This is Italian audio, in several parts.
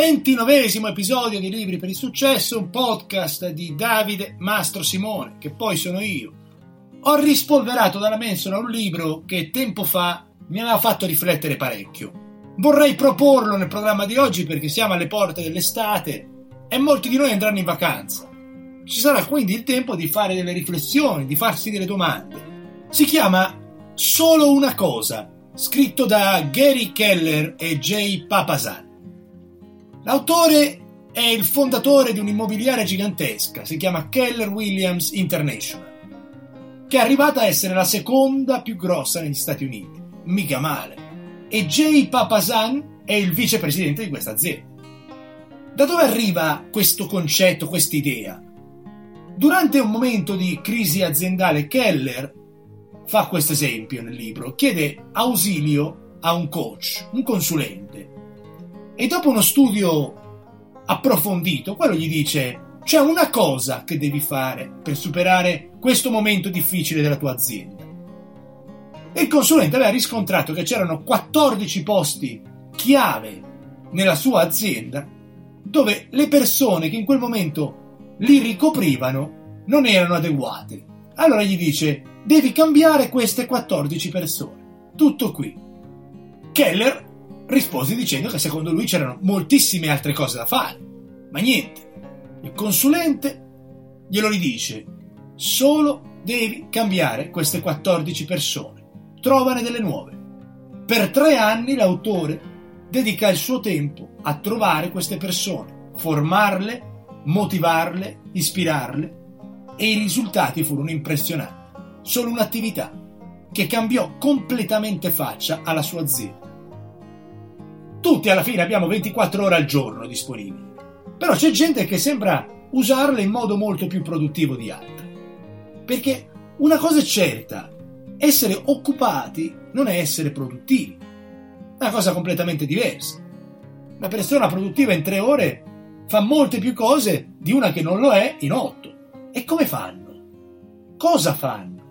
ventinovesimo episodio di Libri per il Successo, un podcast di Davide Mastro Simone, che poi sono io. Ho rispolverato dalla mensola un libro che tempo fa mi aveva fatto riflettere parecchio. Vorrei proporlo nel programma di oggi perché siamo alle porte dell'estate e molti di noi andranno in vacanza. Ci sarà quindi il tempo di fare delle riflessioni, di farsi delle domande. Si chiama Solo una cosa, scritto da Gary Keller e Jay Papasan. L'autore è il fondatore di un'immobiliare gigantesca, si chiama Keller Williams International, che è arrivata a essere la seconda più grossa negli Stati Uniti. Mica male. E Jay Papasan è il vicepresidente di questa azienda. Da dove arriva questo concetto, questa idea? Durante un momento di crisi aziendale, Keller fa questo esempio nel libro, chiede ausilio a un coach, un consulente, e dopo uno studio approfondito, quello gli dice: C'è una cosa che devi fare per superare questo momento difficile della tua azienda. E il consulente aveva riscontrato che c'erano 14 posti chiave nella sua azienda dove le persone che in quel momento li ricoprivano non erano adeguate. Allora gli dice: Devi cambiare queste 14 persone. Tutto qui. Keller rispose dicendo che secondo lui c'erano moltissime altre cose da fare. Ma niente. Il consulente glielo ridice. Solo devi cambiare queste 14 persone. Trovane delle nuove. Per tre anni l'autore dedica il suo tempo a trovare queste persone, formarle, motivarle, ispirarle e i risultati furono impressionanti. Solo un'attività che cambiò completamente faccia alla sua azienda. Tutti alla fine abbiamo 24 ore al giorno disponibili, però c'è gente che sembra usarle in modo molto più produttivo di altri. Perché una cosa è certa, essere occupati non è essere produttivi, è una cosa completamente diversa. Una persona produttiva in tre ore fa molte più cose di una che non lo è in otto. E come fanno? Cosa fanno?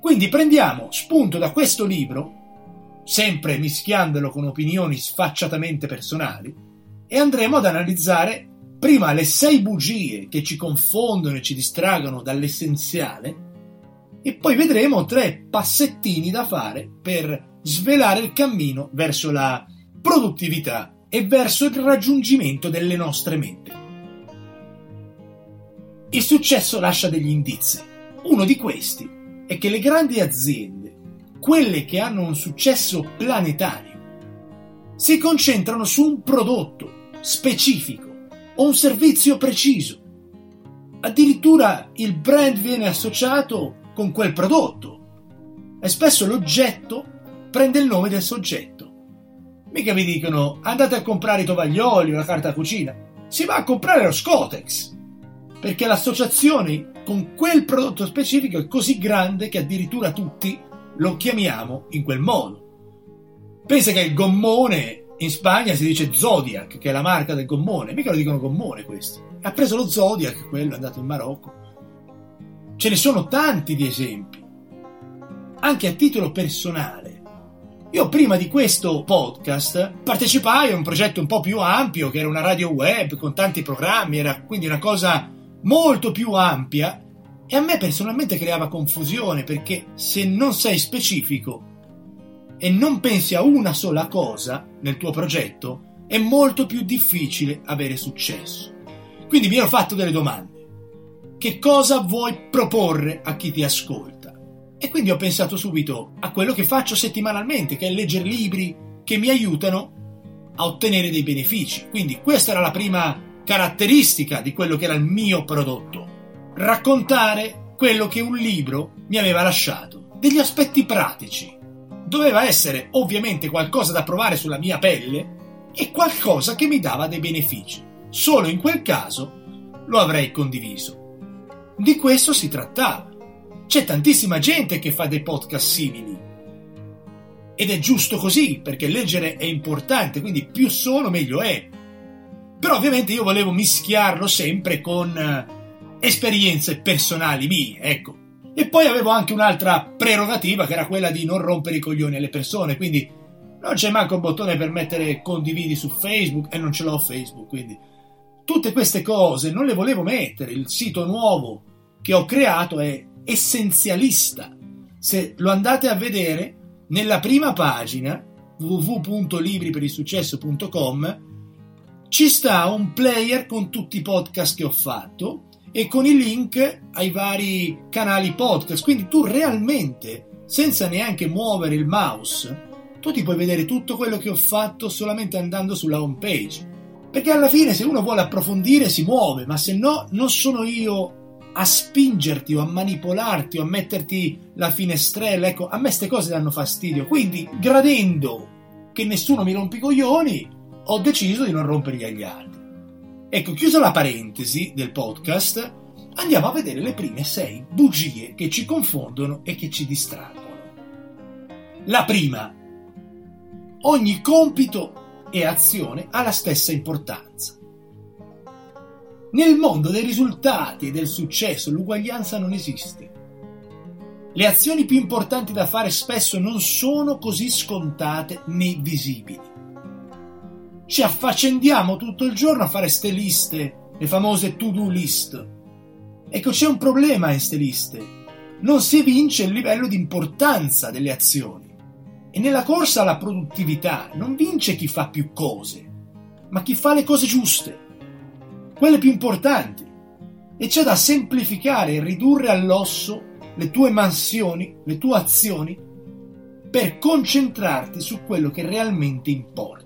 Quindi prendiamo spunto da questo libro sempre mischiandolo con opinioni sfacciatamente personali, e andremo ad analizzare prima le sei bugie che ci confondono e ci distraggono dall'essenziale, e poi vedremo tre passettini da fare per svelare il cammino verso la produttività e verso il raggiungimento delle nostre mete. Il successo lascia degli indizi. Uno di questi è che le grandi aziende quelle che hanno un successo planetario, si concentrano su un prodotto specifico o un servizio preciso. Addirittura il brand viene associato con quel prodotto e spesso l'oggetto prende il nome del soggetto. Mica vi dicono andate a comprare i tovaglioli o la carta cucina, si va a comprare lo Scotex perché l'associazione con quel prodotto specifico è così grande che addirittura tutti lo chiamiamo in quel modo. Pensa che il gommone in Spagna si dice Zodiac, che è la marca del gommone, mica lo dicono gommone questi. Ha preso lo Zodiac, quello è andato in Marocco. Ce ne sono tanti di esempi, anche a titolo personale. Io prima di questo podcast partecipai a un progetto un po' più ampio, che era una radio web con tanti programmi, era quindi una cosa molto più ampia e a me personalmente creava confusione perché se non sei specifico e non pensi a una sola cosa nel tuo progetto, è molto più difficile avere successo. Quindi mi ero fatto delle domande. Che cosa vuoi proporre a chi ti ascolta? E quindi ho pensato subito a quello che faccio settimanalmente, che è leggere libri che mi aiutano a ottenere dei benefici. Quindi questa era la prima caratteristica di quello che era il mio prodotto raccontare quello che un libro mi aveva lasciato, degli aspetti pratici. Doveva essere ovviamente qualcosa da provare sulla mia pelle e qualcosa che mi dava dei benefici. Solo in quel caso lo avrei condiviso. Di questo si trattava. C'è tantissima gente che fa dei podcast simili. Ed è giusto così, perché leggere è importante, quindi più sono meglio è. Però ovviamente io volevo mischiarlo sempre con esperienze personali mie, ecco. E poi avevo anche un'altra prerogativa che era quella di non rompere i coglioni alle persone, quindi Non c'è manco il bottone per mettere condividi su Facebook e non ce l'ho Facebook, quindi tutte queste cose non le volevo mettere. Il sito nuovo che ho creato è essenzialista. Se lo andate a vedere, nella prima pagina www.libriperisuccesso.com ci sta un player con tutti i podcast che ho fatto e con i link ai vari canali podcast. Quindi tu realmente, senza neanche muovere il mouse, tu ti puoi vedere tutto quello che ho fatto solamente andando sulla home page. Perché alla fine se uno vuole approfondire si muove, ma se no non sono io a spingerti o a manipolarti o a metterti la finestrella. Ecco, a me queste cose danno fastidio. Quindi, gradendo che nessuno mi rompi i coglioni, ho deciso di non rompergli agli altri. Ecco, chiusa la parentesi del podcast, andiamo a vedere le prime sei bugie che ci confondono e che ci distraggono. La prima. Ogni compito e azione ha la stessa importanza. Nel mondo dei risultati e del successo l'uguaglianza non esiste. Le azioni più importanti da fare spesso non sono così scontate né visibili. Ci affaccendiamo tutto il giorno a fare ste liste, le famose to-do list. Ecco, c'è un problema in ste liste. Non si evince il livello di importanza delle azioni. E nella corsa alla produttività non vince chi fa più cose, ma chi fa le cose giuste quelle più importanti, e c'è da semplificare e ridurre all'osso le tue mansioni, le tue azioni, per concentrarti su quello che realmente importa.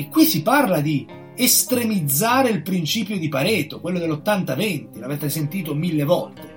E qui si parla di estremizzare il principio di Pareto, quello dell'80-20, l'avete sentito mille volte,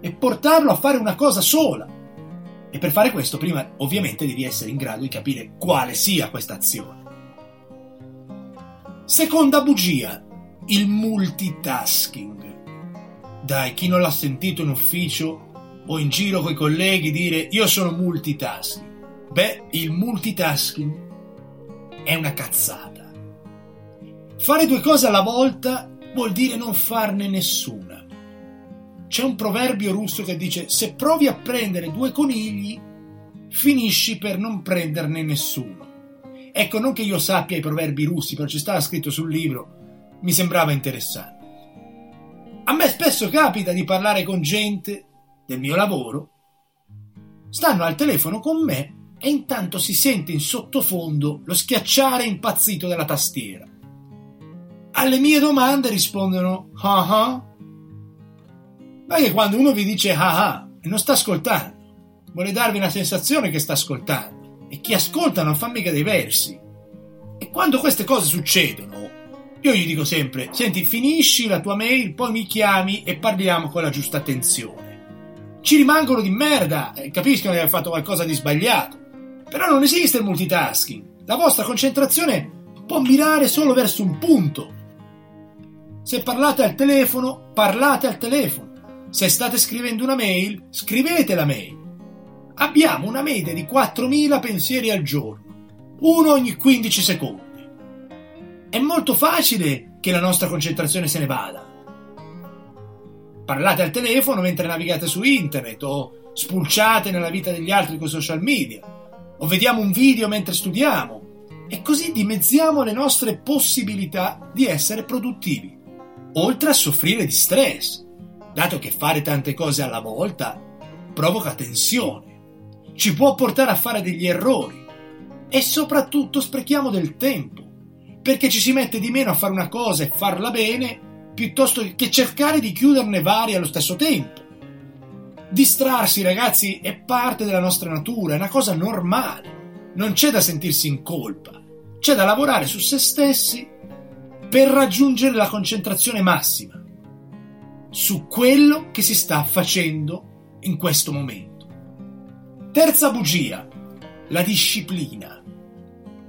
e portarlo a fare una cosa sola. E per fare questo prima ovviamente devi essere in grado di capire quale sia questa azione. Seconda bugia, il multitasking. Dai, chi non l'ha sentito in ufficio o in giro con i colleghi dire io sono multitasking? Beh, il multitasking è una cazzata. Fare due cose alla volta vuol dire non farne nessuna. C'è un proverbio russo che dice se provi a prendere due conigli, finisci per non prenderne nessuno. Ecco, non che io sappia i proverbi russi, però ci stava scritto sul libro mi sembrava interessante. A me spesso capita di parlare con gente del mio lavoro, stanno al telefono con me e intanto si sente in sottofondo lo schiacciare impazzito della tastiera. Alle mie domande rispondono ah ah. Ma che quando uno vi dice ah ah e non sta ascoltando, vuole darvi una sensazione che sta ascoltando e chi ascolta non fa mica dei versi. E quando queste cose succedono, io gli dico sempre, senti, finisci la tua mail, poi mi chiami e parliamo con la giusta attenzione. Ci rimangono di merda, e capiscono che hai fatto qualcosa di sbagliato. Però non esiste il multitasking. La vostra concentrazione può mirare solo verso un punto. Se parlate al telefono, parlate al telefono. Se state scrivendo una mail, scrivete la mail. Abbiamo una media di 4.000 pensieri al giorno, uno ogni 15 secondi è molto facile che la nostra concentrazione se ne vada. Parlate al telefono mentre navigate su internet o spulciate nella vita degli altri con social media o vediamo un video mentre studiamo. E così dimezziamo le nostre possibilità di essere produttivi, oltre a soffrire di stress, dato che fare tante cose alla volta provoca tensione, ci può portare a fare degli errori. E soprattutto sprechiamo del tempo perché ci si mette di meno a fare una cosa e farla bene piuttosto che cercare di chiuderne varie allo stesso tempo. Distrarsi, ragazzi, è parte della nostra natura, è una cosa normale. Non c'è da sentirsi in colpa, c'è da lavorare su se stessi per raggiungere la concentrazione massima su quello che si sta facendo in questo momento. Terza bugia, la disciplina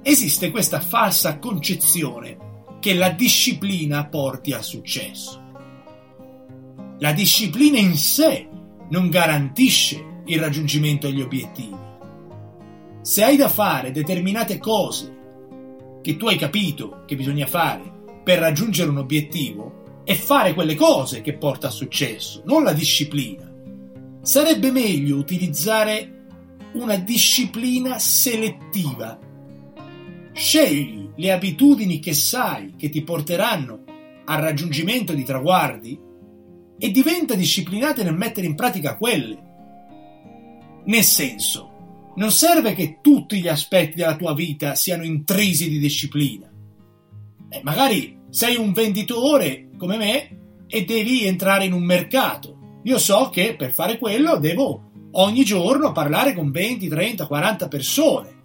esiste questa falsa concezione che la disciplina porti al successo. La disciplina in sé non garantisce il raggiungimento degli obiettivi. Se hai da fare determinate cose che tu hai capito che bisogna fare per raggiungere un obiettivo, è fare quelle cose che porta al successo, non la disciplina. Sarebbe meglio utilizzare una disciplina selettiva. Scegli le abitudini che sai che ti porteranno al raggiungimento di traguardi e diventa disciplinata nel mettere in pratica quelle. Nel senso, non serve che tutti gli aspetti della tua vita siano intrisi di disciplina. Eh, magari sei un venditore come me e devi entrare in un mercato. Io so che per fare quello devo ogni giorno parlare con 20, 30, 40 persone.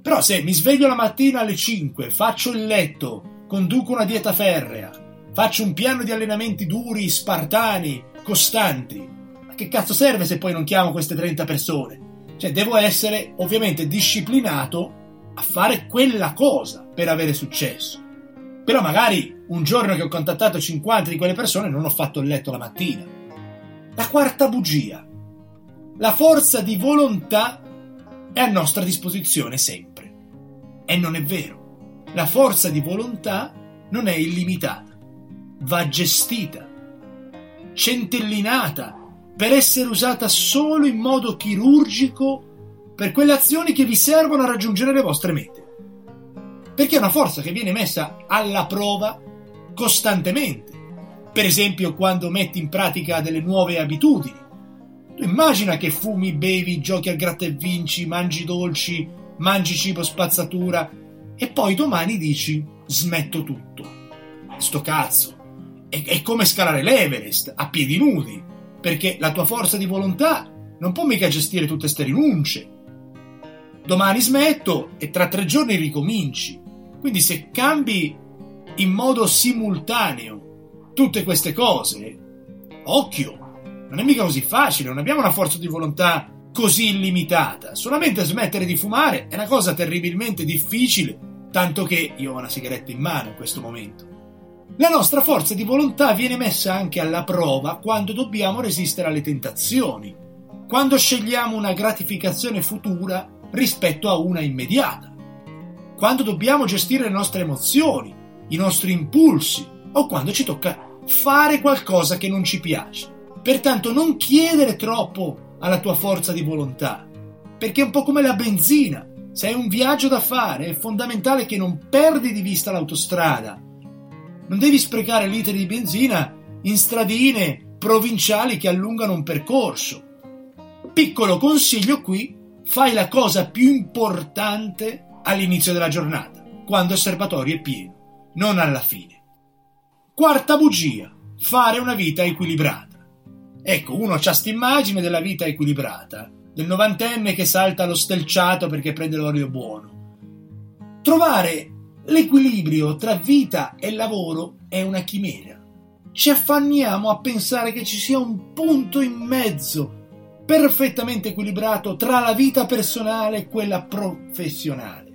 Però se mi sveglio la mattina alle 5, faccio il letto, conduco una dieta ferrea, faccio un piano di allenamenti duri, spartani, costanti, ma che cazzo serve se poi non chiamo queste 30 persone? Cioè devo essere ovviamente disciplinato a fare quella cosa per avere successo. Però magari un giorno che ho contattato 50 di quelle persone non ho fatto il letto la mattina. La quarta bugia la forza di volontà è a nostra disposizione sempre. E non è vero. La forza di volontà non è illimitata. Va gestita, centellinata, per essere usata solo in modo chirurgico per quelle azioni che vi servono a raggiungere le vostre mete. Perché è una forza che viene messa alla prova costantemente. Per esempio quando metti in pratica delle nuove abitudini tu immagina che fumi, bevi, giochi al gratta e vinci, mangi dolci, mangi cibo spazzatura e poi domani dici smetto tutto. Sto cazzo. È, è come scalare l'Everest a piedi nudi, perché la tua forza di volontà non può mica gestire tutte queste rinunce. Domani smetto e tra tre giorni ricominci. Quindi se cambi in modo simultaneo tutte queste cose, occhio, non è mica così facile, non abbiamo una forza di volontà così illimitata. Solamente smettere di fumare è una cosa terribilmente difficile, tanto che io ho una sigaretta in mano in questo momento. La nostra forza di volontà viene messa anche alla prova quando dobbiamo resistere alle tentazioni, quando scegliamo una gratificazione futura rispetto a una immediata, quando dobbiamo gestire le nostre emozioni, i nostri impulsi o quando ci tocca fare qualcosa che non ci piace. Pertanto non chiedere troppo alla tua forza di volontà, perché è un po' come la benzina. Se hai un viaggio da fare è fondamentale che non perdi di vista l'autostrada. Non devi sprecare litri di benzina in stradine provinciali che allungano un percorso. Piccolo consiglio qui, fai la cosa più importante all'inizio della giornata, quando il serbatoio è pieno, non alla fine. Quarta bugia, fare una vita equilibrata. Ecco, uno ha questa immagine della vita equilibrata, del novantenne che salta allo stelciato perché prende l'olio buono. Trovare l'equilibrio tra vita e lavoro è una chimera. Ci affanniamo a pensare che ci sia un punto in mezzo perfettamente equilibrato tra la vita personale e quella professionale.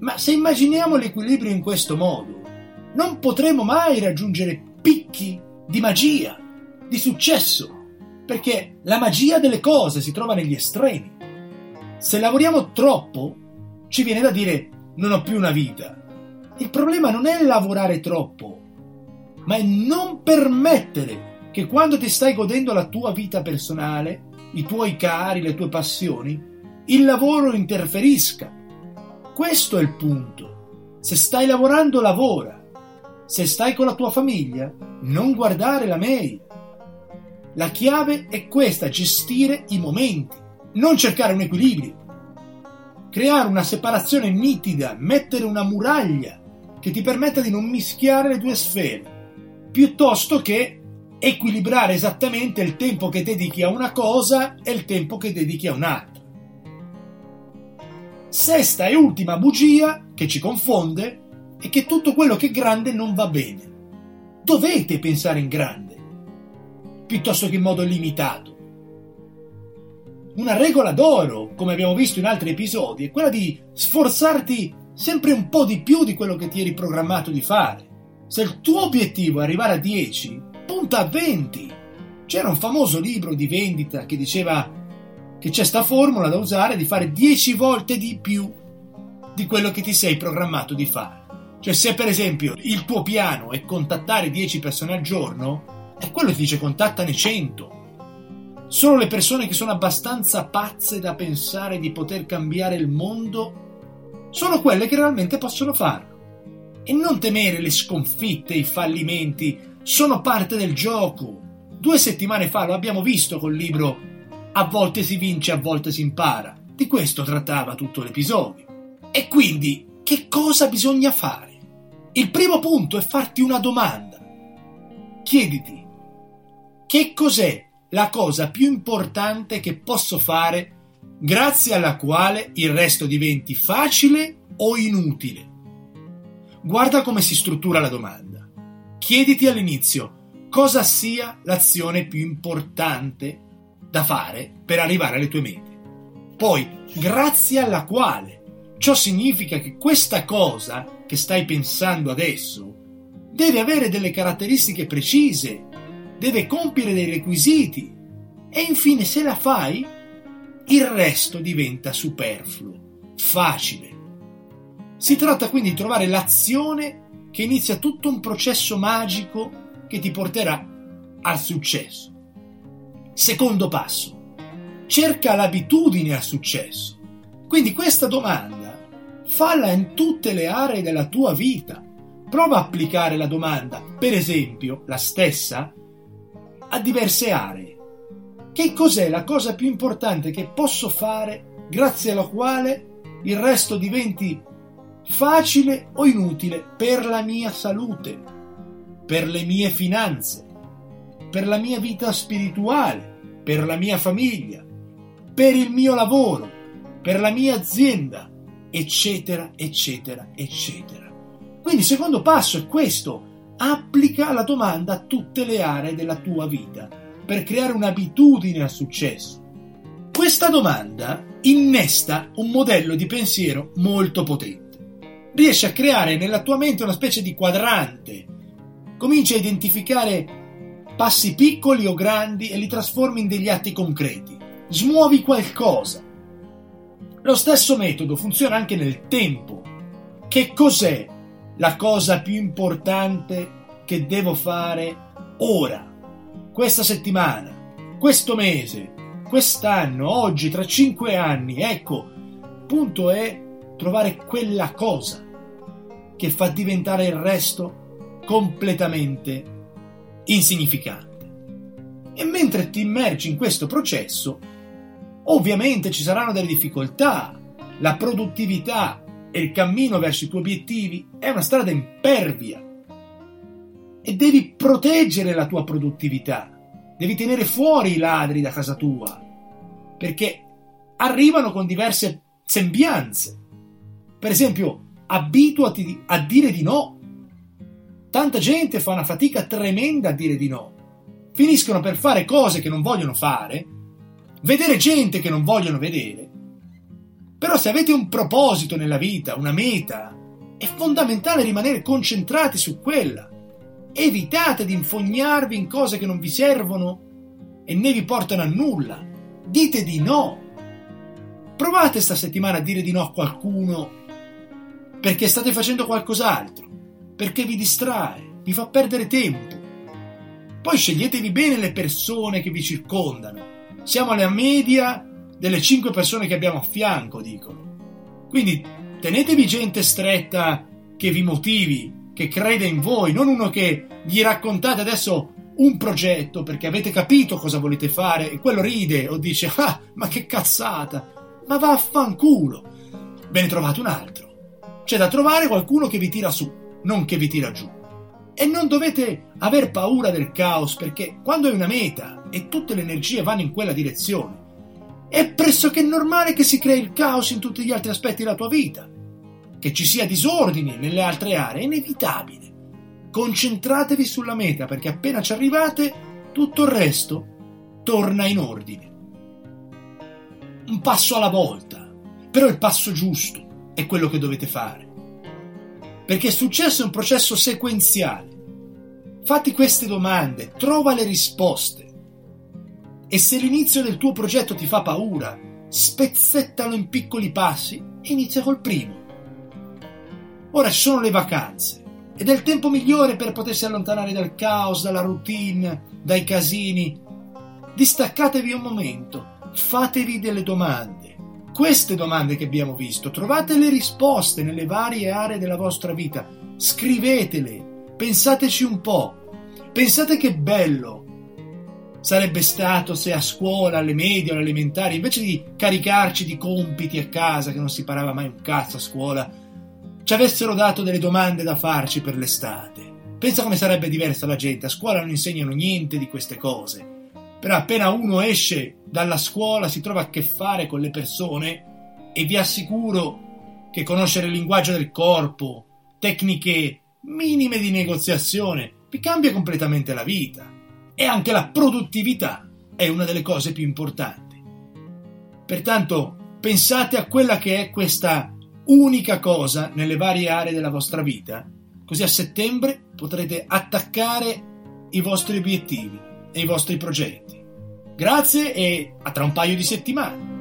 Ma se immaginiamo l'equilibrio in questo modo, non potremo mai raggiungere picchi di magia di successo, perché la magia delle cose si trova negli estremi. Se lavoriamo troppo, ci viene da dire non ho più una vita. Il problema non è lavorare troppo, ma è non permettere che quando ti stai godendo la tua vita personale, i tuoi cari, le tue passioni, il lavoro interferisca. Questo è il punto. Se stai lavorando, lavora. Se stai con la tua famiglia, non guardare la mail. La chiave è questa, gestire i momenti, non cercare un equilibrio. Creare una separazione nitida, mettere una muraglia che ti permetta di non mischiare le due sfere, piuttosto che equilibrare esattamente il tempo che dedichi a una cosa e il tempo che dedichi a un'altra. Sesta e ultima bugia che ci confonde è che tutto quello che è grande non va bene. Dovete pensare in grande piuttosto che in modo limitato. Una regola d'oro, come abbiamo visto in altri episodi, è quella di sforzarti sempre un po' di più di quello che ti eri programmato di fare. Se il tuo obiettivo è arrivare a 10, punta a 20. C'era un famoso libro di vendita che diceva che c'è sta formula da usare di fare 10 volte di più di quello che ti sei programmato di fare. Cioè se per esempio il tuo piano è contattare 10 persone al giorno, e quello ti dice contattane 100. Solo le persone che sono abbastanza pazze da pensare di poter cambiare il mondo sono quelle che realmente possono farlo. E non temere le sconfitte, i fallimenti, sono parte del gioco. Due settimane fa lo abbiamo visto col libro A volte si vince, a volte si impara. Di questo trattava tutto l'episodio. E quindi, che cosa bisogna fare? Il primo punto è farti una domanda. Chiediti, che cos'è la cosa più importante che posso fare grazie alla quale il resto diventi facile o inutile? Guarda come si struttura la domanda. Chiediti all'inizio cosa sia l'azione più importante da fare per arrivare alle tue mete. Poi, grazie alla quale. Ciò significa che questa cosa che stai pensando adesso deve avere delle caratteristiche precise, deve compiere dei requisiti e infine se la fai il resto diventa superfluo, facile. Si tratta quindi di trovare l'azione che inizia tutto un processo magico che ti porterà al successo. Secondo passo, cerca l'abitudine al successo. Quindi questa domanda falla in tutte le aree della tua vita. Prova a applicare la domanda, per esempio, la stessa, a diverse aree. Che cos'è la cosa più importante che posso fare grazie alla quale il resto diventi facile o inutile per la mia salute, per le mie finanze, per la mia vita spirituale, per la mia famiglia, per il mio lavoro, per la mia azienda, eccetera, eccetera, eccetera. Quindi il secondo passo è questo, applica la domanda a tutte le aree della tua vita per creare un'abitudine al successo. Questa domanda innesta un modello di pensiero molto potente. Riesci a creare nella tua mente una specie di quadrante. Cominci a identificare passi piccoli o grandi e li trasformi in degli atti concreti. Smuovi qualcosa lo stesso metodo funziona anche nel tempo. Che cos'è la cosa più importante che devo fare ora, questa settimana, questo mese, quest'anno, oggi, tra cinque anni? Ecco, il punto è trovare quella cosa che fa diventare il resto completamente insignificante. E mentre ti immergi in questo processo, Ovviamente ci saranno delle difficoltà, la produttività e il cammino verso i tuoi obiettivi è una strada impervia e devi proteggere la tua produttività, devi tenere fuori i ladri da casa tua, perché arrivano con diverse sembianze. Per esempio, abituati a dire di no. Tanta gente fa una fatica tremenda a dire di no. Finiscono per fare cose che non vogliono fare vedere gente che non vogliono vedere. Però se avete un proposito nella vita, una meta, è fondamentale rimanere concentrati su quella. Evitate di infognarvi in cose che non vi servono e né vi portano a nulla. Dite di no. Provate sta settimana a dire di no a qualcuno perché state facendo qualcos'altro, perché vi distrae, vi fa perdere tempo. Poi sceglietevi bene le persone che vi circondano siamo alla media delle 5 persone che abbiamo a fianco, dicono. Quindi tenetevi gente stretta che vi motivi, che crede in voi, non uno che gli raccontate adesso un progetto perché avete capito cosa volete fare e quello ride o dice ah ma che cazzata, ma vaffanculo. Ve ne trovate un altro. C'è da trovare qualcuno che vi tira su, non che vi tira giù. E non dovete aver paura del caos perché quando hai una meta e tutte le energie vanno in quella direzione, è pressoché normale che si crei il caos in tutti gli altri aspetti della tua vita. Che ci sia disordine nelle altre aree è inevitabile. Concentratevi sulla meta perché appena ci arrivate tutto il resto torna in ordine. Un passo alla volta, però il passo giusto è quello che dovete fare perché il successo è un processo sequenziale. Fatti queste domande, trova le risposte. E se l'inizio del tuo progetto ti fa paura, spezzettalo in piccoli passi e inizia col primo. Ora sono le vacanze ed è il tempo migliore per potersi allontanare dal caos, dalla routine, dai casini. distaccatevi un momento, fatevi delle domande. Queste domande che abbiamo visto, trovate le risposte nelle varie aree della vostra vita, scrivetele, pensateci un po', pensate che bello sarebbe stato se a scuola, alle medie o alle elementari, invece di caricarci di compiti a casa, che non si parava mai un cazzo a scuola, ci avessero dato delle domande da farci per l'estate. Pensa come sarebbe diversa la gente, a scuola non insegnano niente di queste cose. Però appena uno esce dalla scuola si trova a che fare con le persone e vi assicuro che conoscere il linguaggio del corpo, tecniche minime di negoziazione, vi cambia completamente la vita e anche la produttività è una delle cose più importanti. Pertanto pensate a quella che è questa unica cosa nelle varie aree della vostra vita, così a settembre potrete attaccare i vostri obiettivi e i vostri progetti. Grazie e a tra un paio di settimane.